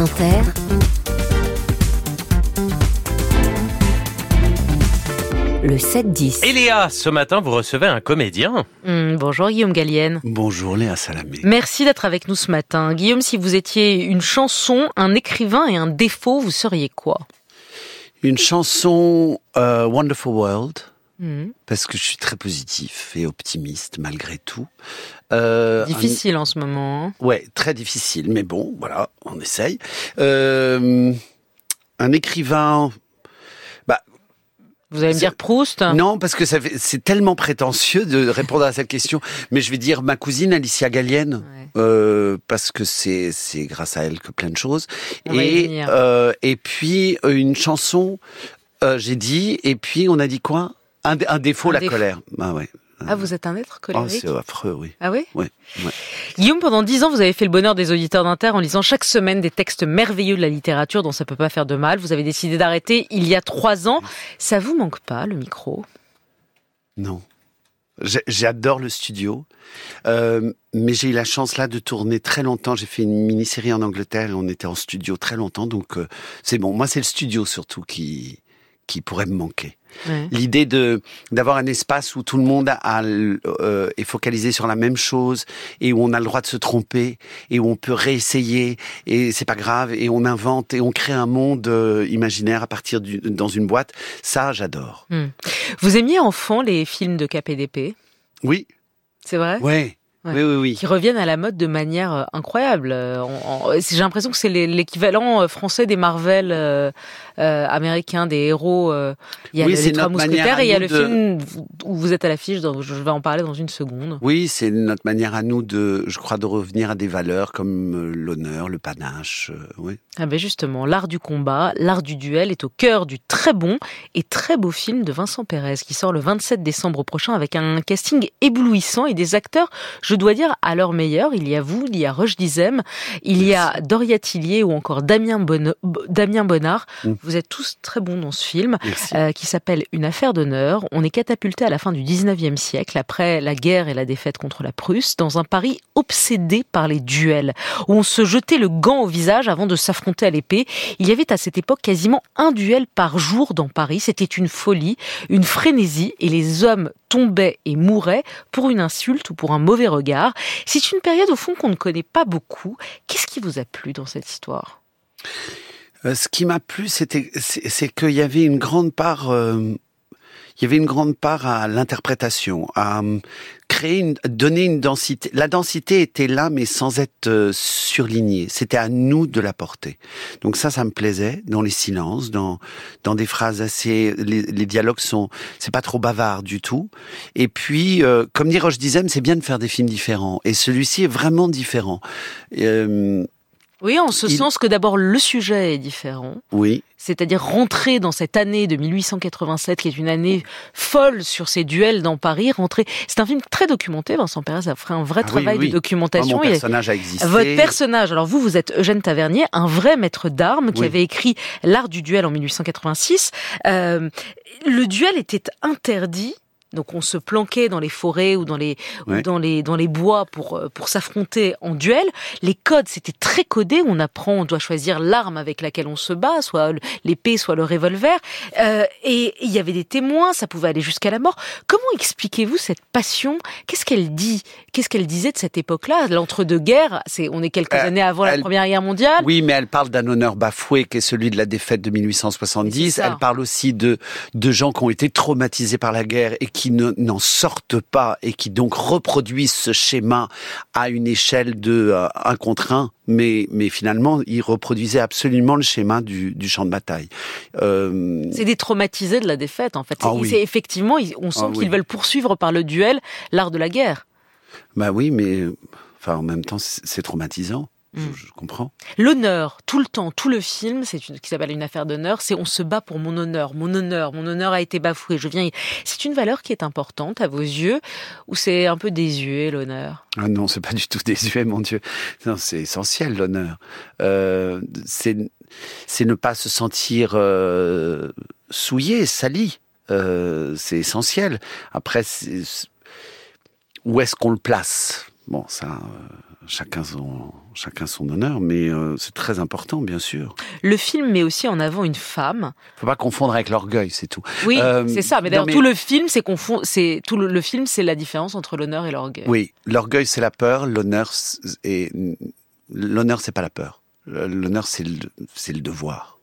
France Inter, le 7-10. Et Léa, ce matin, vous recevez un comédien. Hmm, bonjour Guillaume Gallienne. Bonjour Léa Salamé. Merci d'être avec nous ce matin. Guillaume, si vous étiez une chanson, un écrivain et un défaut, vous seriez quoi? Une chanson euh, Wonderful World, Hmm, parce que je suis très positif et optimiste malgré tout. Euh, Difficile en ce moment. hein. ouais, très difficile, mais bon, voilà, on essaye. Euh, un écrivain... Vous allez me dire Proust? Non, parce que c'est tellement prétentieux de répondre à cette question, mais je vais dire ma cousine Alicia Gallienne. Ouais. Euh, parce que c'est c'est grâce à elle que plein de choses On et venir. euh, et puis une chanson euh, j'ai dit et puis on a dit quoi? Un, dé- un défaut Un la défaut. colère ah ouais Ah, vous êtes un être oh, colérique c'est affreux oui Ah oui ouais. Guillaume, pendant dix ans, vous avez fait le bonheur des auditeurs d'Inter en lisant chaque semaine des textes merveilleux de la littérature dont ça peut pas faire de mal. Vous avez décidé d'arrêter il y a trois ans. Ça vous manque pas, le micro? Non J'adore le studio, euh, mais j'ai eu la chance là de tourner très longtemps. J'ai fait une mini-série en Angleterre et on était en studio très longtemps, donc euh, c'est bon. Moi, c'est le studio surtout qui qui pourrait me manquer. Ouais. L'idée de d'avoir un espace où tout le monde a, euh, est focalisé sur la même chose et où on a le droit de se tromper et où on peut réessayer et c'est pas grave et on invente et on crée un monde euh, imaginaire à partir du, dans une boîte. Ça, j'adore. Vous aimiez enfant les films de KPDP Oui, C'est vrai? Ouais, Ouais. oui, oui, oui. qui reviennent à la mode de manière euh, incroyable. Euh, en- J'ai l'impression que c'est l'é- l'équivalent euh, français des Marvel euh, euh, américains, des héros. euh, Il y a Oui, les trois mousquetaires et il y a le de- film où vous êtes à l'affiche. Je vais en parler dans une seconde. Oui, c'est notre manière à nous de, je crois, de revenir à des valeurs comme euh, l'honneur, le panache. euh, oui. Ah ben justement, l'art du combat, l'art du duel est au cœur du très bon et très beau film de Vincent Pérez qui sort le 27 décembre prochain avec un casting éblouissant et des acteurs, je dois dire, à leur meilleur. Il y a vous, il y a Roche Dizem, il y a Doria Tillier ou encore Damien, Bonne- Damien Bonnard. Mm. Vous êtes tous très bons dans ce film euh, qui s'appelle Une affaire d'honneur. On est catapulté à la fin du 19e siècle, après la guerre et la défaite contre la Prusse, dans un Paris obsédé par les duels, où on se jetait le gant au visage avant de s'affronter à l'épée. Il y avait à cette époque quasiment un duel par jour dans Paris. C'était une folie, une frénésie, et les hommes tombaient et mouraient pour une insulte ou pour un mauvais regard. C'est une période au fond qu'on ne connaît pas beaucoup. Qu'est-ce qui vous a plu dans cette histoire? Euh, ce qui m'a plu, c'était, c'est qu'il y avait une grande part, euh, il y avait une grande part à l'interprétation, donner une densité. La densité était là, mais sans être euh, surlignée. C'était à nous de la porter. Donc ça, ça me plaisait dans les silences, dans dans des phrases assez. Les, les dialogues sont, c'est pas trop bavard du tout. Et puis, euh, comme dit Roche Dizem, c'est bien de faire des films différents. Et celui-ci est vraiment différent. Euh, Oui, en ce Il- sens que d'abord le sujet est différent. oui. c'est-à-dire rentrer dans cette année de 1887, qui est une année folle sur ces duels dans Paris, rentrer. C'est un film très documenté. Vincent Pérez a fait un vrai Ah travail oui. de Moi, documentation. mon Il y a- personnage a existé. Votre personnage, alors vous, vous êtes Eugène Tavernier, un vrai maître d'armes qui avait écrit L'art du duel en 1886. Euh, le duel était interdit. Donc on se planquait dans les forêts ou dans les ou dans les dans les bois pour euh, pour s'affronter en duel. Les codes c'était très codé. On apprend, on doit choisir l'arme avec laquelle on se bat, soit l'épée, soit le revolver. Euh, et il y avait des témoins, ça pouvait aller jusqu'à la mort. Comment expliquez-vous cette passion? Qu'est-ce qu'elle dit? Qu'est-ce qu'elle disait de cette époque-là? L'entre-deux-guerres, c'est on est quelques Euh, années avant la Première Guerre mondiale. Oui, mais elle parle d'un honneur bafoué qui est celui de la défaite de Mais 1870. c'est ça. Elle parle aussi de, de gens qui ont été traumatisés par la guerre et qui ne- n'en sortent pas et qui donc reproduisent ce schéma à une échelle de euh, un contre un. Mais, mais finalement, ils reproduisaient absolument le schéma du, du champ de bataille. Euh, C'est des traumatisés de la défaite, en fait. Ah C'est- oui. effectivement, on sent Ah qu'ils oui. veulent poursuivre par le duel l'art de la guerre. bah oui, mais enfin, en même temps, c'est traumatisant. Je, Mm. je comprends. L'honneur, tout le temps, tout le film, c'est une, qui s'appelle une affaire d'honneur, c'est on se bat pour mon honneur, mon honneur, mon honneur a été bafoué, je viens. C'est une valeur qui est importante à vos yeux, ou c'est un peu désuet l'honneur? Ah non, c'est pas du tout désuet, mon Dieu. Non, c'est essentiel l'honneur. Euh, c'est c'est ne pas se sentir euh, souillé, sali. Euh, c'est essentiel. Après, où est-ce qu'on le place? Bon, ça, euh, chacun son chacun son honneur, mais euh, c'est très important, bien sûr. Le film met aussi en avant une femme. Faut pas confondre avec l'orgueil, c'est tout. Oui, Euh, c'est ça. Mais d'ailleurs, mais- tout le film, c'est confond, c'est tout le, le film, c'est la différence entre l'honneur et l'orgueil. Oui, l'orgueil c'est la peur, l'honneur c'est- et l'honneur c'est pas la peur. L'honneur c'est le c'est le devoir.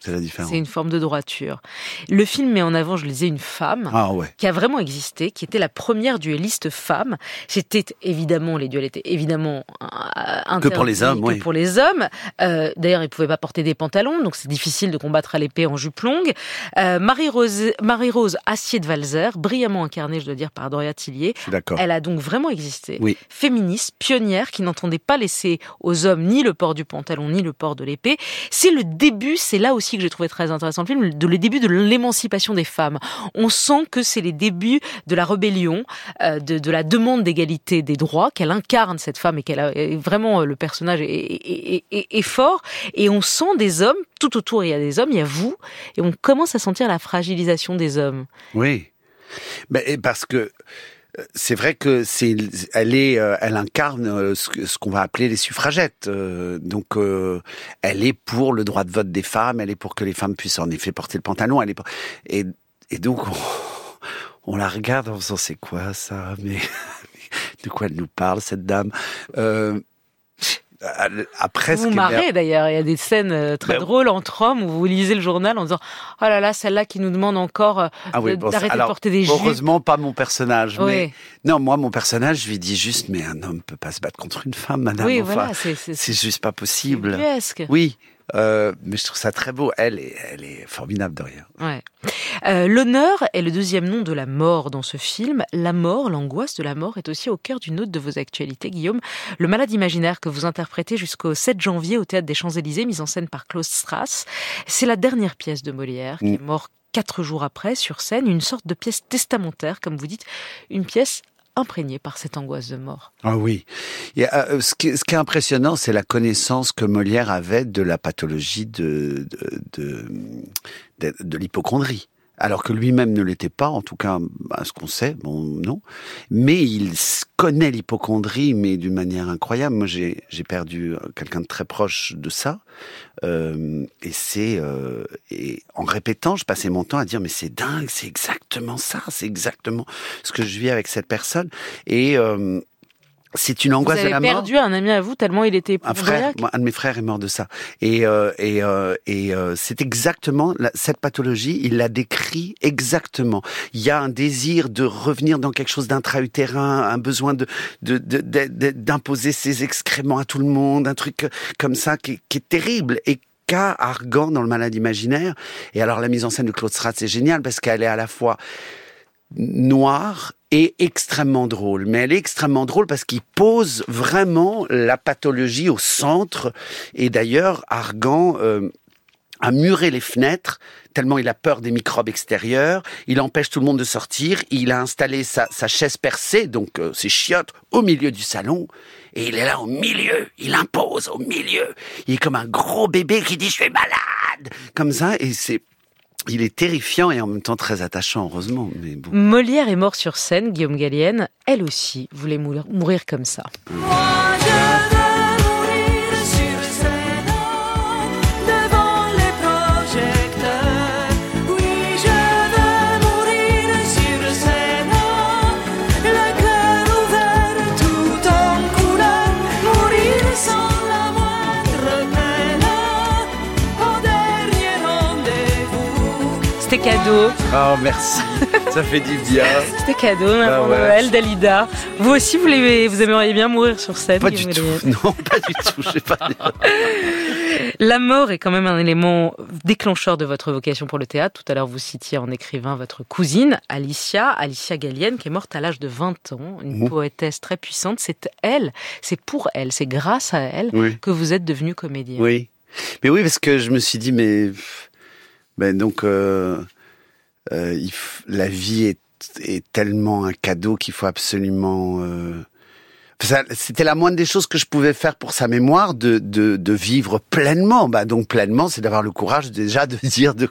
C'est la différence. C'est une forme de droiture. Le film met en avant, je le disais, une femme. Ah ouais. qui a vraiment existé, qui était la première duelliste femme. C'était évidemment, les duels étaient évidemment euh, Que pour les interdits hommes, que oui. pour les hommes. Euh, D'ailleurs, ils pouvaient pas porter des pantalons, donc c'est difficile de combattre à l'épée en jupe longue. Euh, Marie-Rose Marie-Rose Assier de Valzer, brillamment incarnée, je dois dire, par Doria Tillier, Je suis d'accord. elle a donc vraiment existé. Oui. Féministe, pionnière, qui n'entendait pas laisser aux hommes ni le port du pantalon, ni le port de l'épée. C'est le début, c'est là aussi que j'ai trouvé très intéressant le film, de le début de l'émancipation des femmes. On sent que c'est les débuts de la rébellion, euh, de, de la demande d'égalité des droits, qu'elle incarne cette femme et qu'elle a vraiment euh, le personnage est, est- est- est- fort. Et on sent des hommes, tout autour il y a des hommes, il y a vous, et on commence à sentir la fragilisation des hommes. Oui. Et parce que c'est vrai que c'est, elle est, euh, elle incarne euh, ce, qu'on va appeler les suffragettes. Euh, Donc, elle est pour le droit de vote des femmes. Elle est pour que les femmes puissent en effet porter le pantalon. Et, donc on, la regarde en faisant c'est quoi ça? Mais de quoi elle nous parle cette dame? Après, Vous vous marrez d'ailleurs, il y a des scènes euh, très Ben- drôles entre hommes où vous lisez le journal en disant « Oh là là, celle-là qui nous demande encore euh, Ah oui, de- bon, d'arrêter de porter des jupes. Heureusement, pas mon personnage. Mais non, moi, mon personnage, je lui dis juste, mais un homme peut pas se battre contre une femme, madame. Oui, enfin, voilà, c'est juste pas possible. Oui, euh, mais je trouve ça très beau. Elle est, elle est formidable de rien. Ouais. Euh, L'honneur est le deuxième nom de la mort dans ce film. La mort, l'angoisse de la mort est aussi au cœur d'une autre de vos actualités, Guillaume. Le malade imaginaire que vous interprétez jusqu'au 7 janvier au Théâtre des Champs-Élysées, mise en scène par Klaus Strauss. C'est la dernière pièce de Molière qui Mm. est mort quatre jours après sur scène, une sorte de pièce testamentaire, comme vous dites, une pièce imprégnée par cette angoisse de mort. Ah oui. Euh, ce, qui, est impressionnant, c'est la connaissance que Molière avait de la pathologie de, de- de l'hypochondrie. Alors que lui-même ne l'était pas, en tout cas, à ce qu'on sait, bon, non. Mais il connaît l'hypochondrie, mais d'une manière incroyable. Moi, j'ai j'ai perdu euh, quelqu'un de très proche de ça. Euh, et c'est euh, et en répétant, je passais mon temps à dire mais c'est dingue, c'est exactement ça, c'est exactement ce que je vis avec cette personne. Et euh, c'est une Vous angoisse de la mort. perdu un ami à vous tellement il était Un frère, un de mes frères est mort de ça. Et euh, et euh, et euh, c'est exactement la- cette pathologie. Il la décrit exactement. Il y a un désir de revenir dans quelque chose d'intra-utérin, un besoin de d'imposer ses excréments à tout le monde, un truc comme ça qui, est- qui est terrible et qu'a Argan dans le malade imaginaire. Et alors la mise en scène de Claude Stratz c'est génial parce qu'elle est à la fois noire et extrêmement drôle. Mais elle est extrêmement drôle parce qu'il pose vraiment la pathologie au centre. Et d'ailleurs, Argan euh, a muré les fenêtres tellement il a peur des microbes extérieurs. Il empêche tout le monde de sortir. Il a installé sa, sa chaise percée, donc euh, ses chiottes, au milieu du salon. Et il est là au milieu. Il impose au milieu. Il est comme un gros bébé qui dit je suis malade. Comme ça. Et c'est il est terrifiant et en même temps très attachant, heureusement. Mais bon. Molière est mort sur scène, Guillaume Gallienne, elle aussi voulait mourir, mourir comme ça. Moi C'était cadeau, Oh, merci. Ça fait du bien. c'était cadeau, Ah avant ouais. Noël, Dalida. Vous aussi, vous, l'aimez- vous aimeriez bien mourir sur scène Pas du tout. Non, pas du tout. Je sais pas. La mort est quand même un élément déclencheur de votre vocation pour le théâtre. Tout à l'heure, vous citiez en écrivain votre cousine, Alicia, Alicia Gallienne, qui est morte à l'âge de 20 ans, une poétesse très puissante. C'est elle, c'est pour elle, c'est grâce à elle Oui. que vous êtes devenu comédien. Oui. Mais oui, parce que je me suis dit, mais. Ben donc, euh, euh, la vie est, tellement un cadeau qu'il faut absolument. euh, C'était la moindre des choses que je pouvais faire pour sa mémoire, de, de, de vivre pleinement. Bah, donc pleinement, c'est d'avoir le courage déjà de dire de,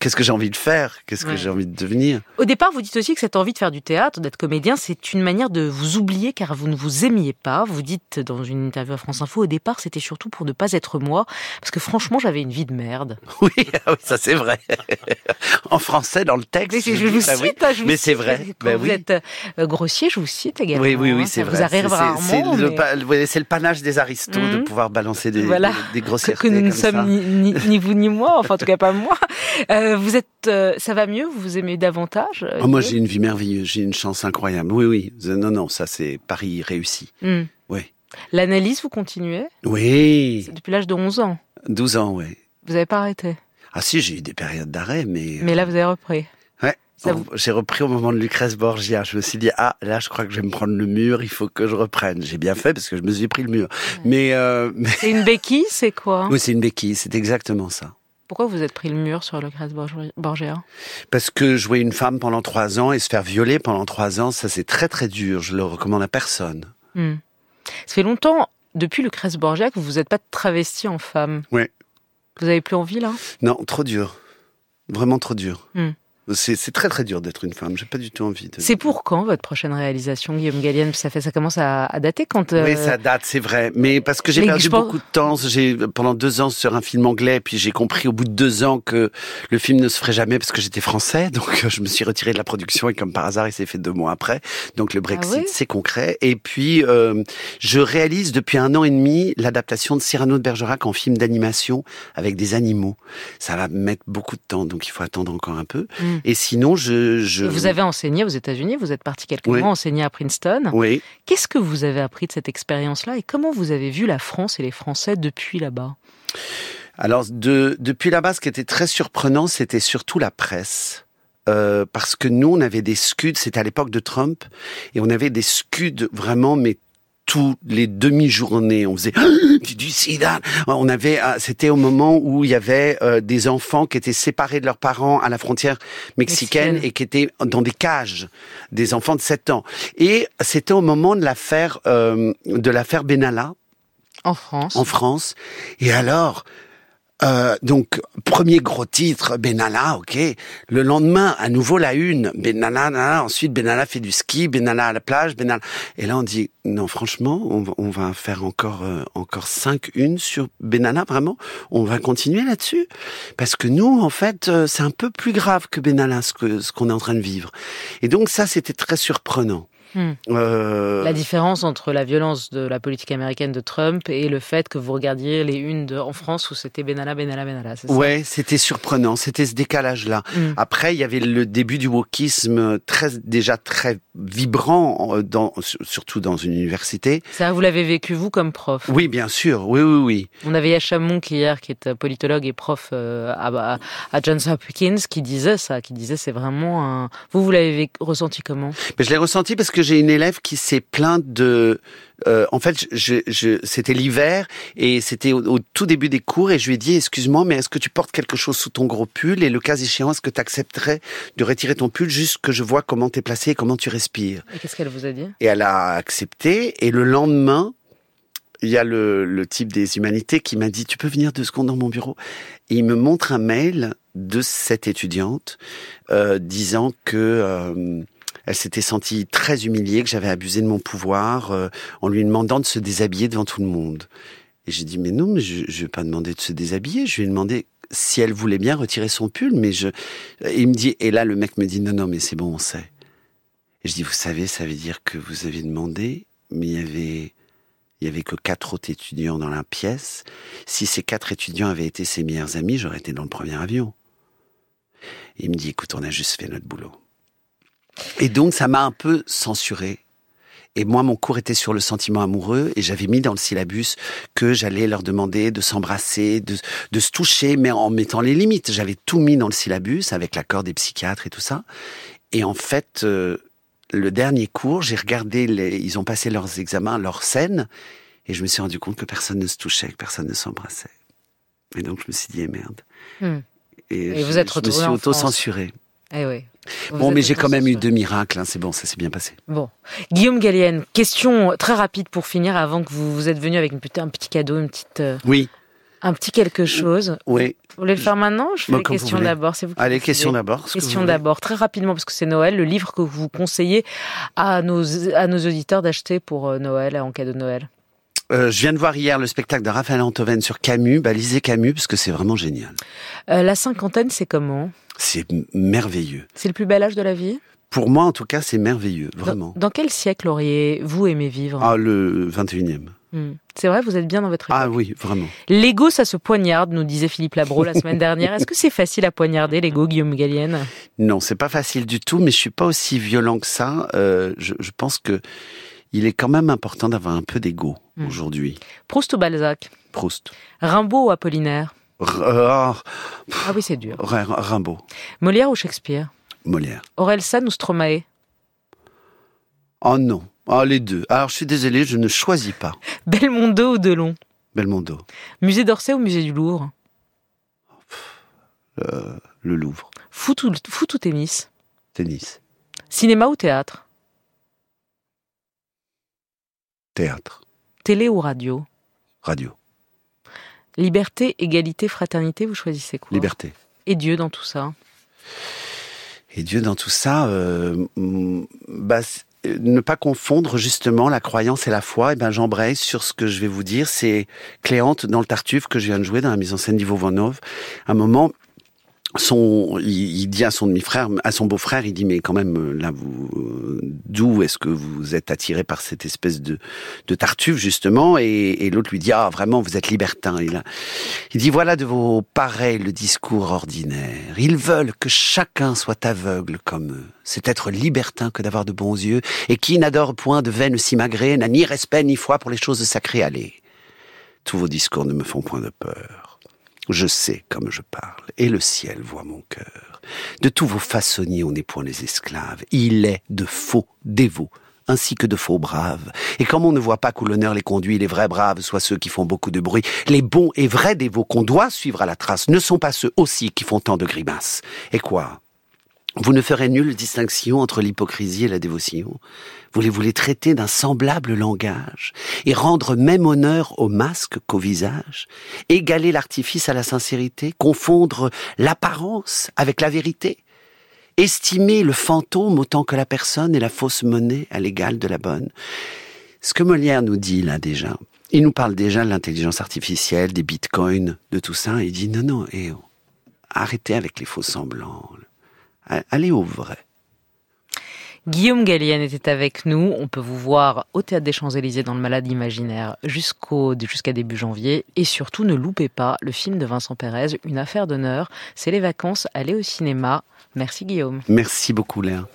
qu'est-ce que j'ai envie de faire, qu'est-ce Ouais. que j'ai envie de devenir. Au départ, vous dites aussi que cette envie de faire du théâtre, d'être comédien, c'est une manière de vous oublier car vous ne vous aimiez pas. Vous dites dans une interview à France Info, au départ, c'était surtout pour ne pas être moi, parce que franchement, j'avais une vie de merde. Oui, ah oui, ça c'est vrai. en français, dans le texte. Mais c'est- je vous cite, hein, je vous Mais c'est vrai, Quand bah vous oui. êtes euh, grossier, je vous cite également. Oui, oui, hein. oui, c'est vrai. Vous rarement. C'est le, mais panache des aristos de Mhm. pouvoir balancer des, Voilà. des, des que, grossièretés que nous ne sommes ni, vous ni moi, enfin en tout cas pas moi. Euh, vous êtes, euh, ça va mieux, vous vous aimez davantage euh, Oh, moi, j'ai une vie merveilleuse, j'ai une chance incroyable. Oui, oui. Non, non, ça c'est Paris réussi. Hmm. Oui. L'analyse, vous continuez? Oui, depuis l'âge de 11 ans. 12 ans, oui. Vous n'avez pas arrêté, Ah si, j'ai eu des périodes d'arrêt, mais... mais là vous avez repris. Vous- J'ai repris au moment de Lucrèce Borgia. Je me suis dit, ah, là, je crois que je vais me prendre le mur, il faut que je reprenne. J'ai bien fait parce que je me suis pris le mur. Mais, euh, mais- C'est une béquille, c'est quoi? Oui, c'est une béquille, c'est exactement ça. Pourquoi vous êtes pris le mur sur Crest Borgia? Parce que jouer une femme pendant trois ans et se faire violer pendant trois ans, ça c'est très très dur. Je le recommande à personne. Hmm. Ça fait longtemps, depuis Crest Borgia, que vous vous êtes pas travesti en femme. Ouais. Vous avez plus envie là? Non, trop dur. Vraiment trop dur. Hmm. C'est très très dur d'être une femme. J'ai pas du tout envie de. C'est pour quand votre prochaine réalisation, Guillaume Gallienne? Ça fait, ça commence à, à dater quand. euh, Oui, ça date, c'est vrai. Mais parce que j'ai perdu pense- beaucoup de temps. J'ai pendant deux ans sur un film anglais, puis j'ai compris au bout de deux ans que le film ne se ferait jamais parce que j'étais français. Donc je me suis retiré de la production et comme par hasard, il s'est fait deux mois après. Donc le Brexit, Ah c'est concret. Et puis euh, je réalise depuis un an et demi l'adaptation de Cyrano de Bergerac en film d'animation avec des animaux. Ça va mettre beaucoup de temps, donc il faut attendre encore un peu. Mm. Et sinon, je, je... Vous avez enseigné aux États-Unis, vous êtes parti quelques Oui. mois enseigner à Princeton. oui. Qu'est-ce que vous avez appris de cette expérience-là et comment vous avez vu la France et les Français depuis là-bas? Alors, de, depuis là-bas, ce qui était très surprenant, c'était surtout la presse. Euh, parce que nous, on avait des scuds, c'était à l'époque de Trump, et on avait des scuds vraiment, mais tous les demi-journées, on faisait du sida. On avait, euh, c'était au moment où il y avait euh, des enfants qui étaient séparés de leurs parents à la frontière mexicaine, Mexicaine. et qui étaient dans des cages, des enfants de 7 ans. Et c'était au moment de l'affaire euh, de l'affaire Benalla En France en France. Et alors, euh, donc, premier gros titre, Benalla, ok. Le lendemain, à nouveau la une, Benalla, nanana. ensuite Benalla fait du ski, Benalla à la plage, Benalla. Et là, on dit, non, franchement, on va, on va faire encore, euh, encore cinq unes sur Benalla, vraiment. On va continuer là-dessus. Parce que nous, en fait, euh, c'est un peu plus grave que Benalla, ce que, ce qu'on est en train de vivre. Et donc, ça, c'était très surprenant. Hmm. Euh, La différence entre la violence de la politique américaine de Trump et le fait que vous regardiez les unes de, en France où c'était Benalla, Benalla, Benalla, ça? Ouais, c'était surprenant, c'était ce décalage-là. Mm. Après, il y avait le début du wokisme très, déjà très vibrant, dans, surtout dans une université. Ça, vous l'avez vécu vous comme prof? Oui, bien sûr, oui, oui, oui. On avait Yacham Monk hier, qui est politologue et prof euh, à, à Johns Hopkins, qui disait ça, qui disait c'est vraiment un. Vous, vous l'avez ressenti comment? Mais je l'ai ressenti parce que j'ai une élève qui s'est plainte de. euh, en fait, je, je, c'était l'hiver et c'était au, au tout début des cours et je lui ai dit excuse-moi, mais est-ce que tu portes quelque chose sous ton gros pull et le cas échéant, est-ce que tu accepterais de retirer ton pull juste que je vois comment t'es placé et comment tu respires? Et qu'est-ce qu'elle vous a dit? Et elle a accepté. Et le lendemain, il y a le, le type des humanités qui m'a dit, tu peux venir deux secondes dans mon bureau? Et il me montre un mail de cette étudiante euh, disant que euh, elle s'était sentie très humiliée, que j'avais abusé de mon pouvoir euh, en lui demandant de se déshabiller devant tout le monde. Et j'ai dit, mais non, mais je ne vais pas demander de se déshabiller. Je lui ai demandé si elle voulait bien retirer son pull. Mais je... Et il me dit, et là, le mec me dit, non, non, mais c'est bon, on sait. Et je dis, vous savez, ça veut dire que vous avez demandé, mais il y avait, il y avait que quatre autres étudiants dans la pièce. Si ces quatre étudiants avaient été ses meilleurs amis, j'aurais été dans le premier avion. Et il me dit, écoute, on a juste fait notre boulot. Et donc, ça m'a un peu censuré. Et moi, mon cours était sur le sentiment amoureux et j'avais mis dans le syllabus que j'allais leur demander de s'embrasser, de, de se toucher, mais en mettant les limites. J'avais tout mis dans le syllabus avec l'accord des psychiatres et tout ça. Et en fait, euh, le dernier cours, j'ai regardé, les, ils ont passé leurs examens, leurs scènes, et je me suis rendu compte que personne ne se touchait, que personne ne s'embrassait. Et donc, je me suis dit, eh merde. Hmm. Et, Et je, vous êtes je me suis en auto-censuré. Eh oui. Vous Bon, mais j'ai quand même eu deux miracles, hein, c'est bon, ça s'est bien passé. Bon. Guillaume Gallienne, question très rapide pour finir avant que vous, vous êtes venu avec une, petite- un petit cadeau, une petite, euh, Oui, un petit quelque chose. oui. Vous voulez le faire maintenant Je fais Bah, les questions d'abord. c'est vous Allez, décidez. question d'abord. ce que vous Question voulez. d'abord, très rapidement, parce que c'est Noël, le livre que vous conseillez à nos, à nos auditeurs d'acheter pour euh, Noël, en cadeau de Noël. Euh, je viens de voir hier le spectacle de Raphaël Antoven sur Camus. Bah, lisez Camus parce que c'est vraiment génial. Euh, la cinquantaine, c'est comment? C'est merveilleux. C'est le plus bel âge de la vie? Pour moi, en tout cas, c'est merveilleux, vraiment. dans quel siècle auriez-vous aimé vivre? Ah, le 21e. Hmm. C'est vrai, vous êtes bien dans votre Ah époque. oui, vraiment. L'ego, ça se poignarde, nous disait Philippe Labro la semaine dernière. Est-ce que c'est facile à poignarder, l'ego, Guillaume Gallienne? Non, c'est pas facile du tout, mais je suis pas aussi violent que ça. Euh, je, je pense que il est quand même important d'avoir un peu d'ego Mm. aujourd'hui. Proust ou Balzac? Proust. Rimbaud ou Apollinaire? R- euh, Ah oui, c'est dur. R- Rimbaud. Molière ou Shakespeare? Molière. Orelsan ou Stromae? Oh non. Ah, les deux. Alors, je suis désolé, je ne choisis pas. Belmondo ou Delon? Belmondo. Musée d'Orsay ou Musée du Louvre? Euh, le Louvre. Foot ou, foot ou tennis? Tennis. Cinéma ou théâtre? Théâtre. Télé ou radio Radio. Liberté, égalité, fraternité, vous choisissez quoi Liberté. Et Dieu dans tout ça Et Dieu dans tout ça, euh, mm, bah, euh, ne pas confondre justement la croyance et la foi. Et ben j'embraye sur ce que je vais vous dire. C'est Cléante dans le Tartuffe que je viens de jouer dans la mise en scène d'Ivo Vanov. Un moment, son, il, il dit à son demi-frère, à son beau-frère, il dit mais quand même là vous, d'où est-ce que vous êtes attiré par cette espèce de, de Tartuffe justement? Et, et l'autre lui dit ah vraiment vous êtes libertin. Il, il dit voilà de vos pareils le discours ordinaire. Ils veulent que chacun soit aveugle comme eux. C'est être libertin que d'avoir de bons yeux. Et qui n'adore point de veines simagrées n'a ni respect ni foi pour les choses sacrées. Allez, tous vos discours ne me font point de peur. Je sais comme je parle, et le ciel voit mon cœur. De tous vos façonniers, on n'est point les esclaves. Il est de faux dévots, ainsi que de faux braves. Et comme on ne voit pas qu'où l'honneur les conduit, les vrais braves soient ceux qui font beaucoup de bruit, les bons et vrais dévots qu'on doit suivre à la trace ne sont pas ceux aussi qui font tant de grimaces. Et quoi? Vous ne ferez nulle distinction entre l'hypocrisie et la dévotion. Voulez-vous les traiter d'un semblable langage et rendre même honneur au masque qu'au visage Égaler l'artifice à la sincérité Confondre l'apparence avec la vérité Estimer le fantôme autant que la personne et la fausse monnaie à l'égal de la bonne Ce que Molière nous dit là déjà, il nous parle déjà de l'intelligence artificielle, des bitcoins, de tout ça, et il dit non, non, eh oh, arrêtez avec les faux semblants. Allez au vrai. Guillaume Gallienne était avec nous. On peut vous voir au Théâtre des Champs-Élysées dans le Malade Imaginaire jusqu'au, jusqu'à début janvier. Et surtout, ne loupez pas le film de Vincent Pérez, Une affaire d'honneur. C'est les vacances, allez au cinéma. Merci Guillaume. Merci beaucoup, Léa.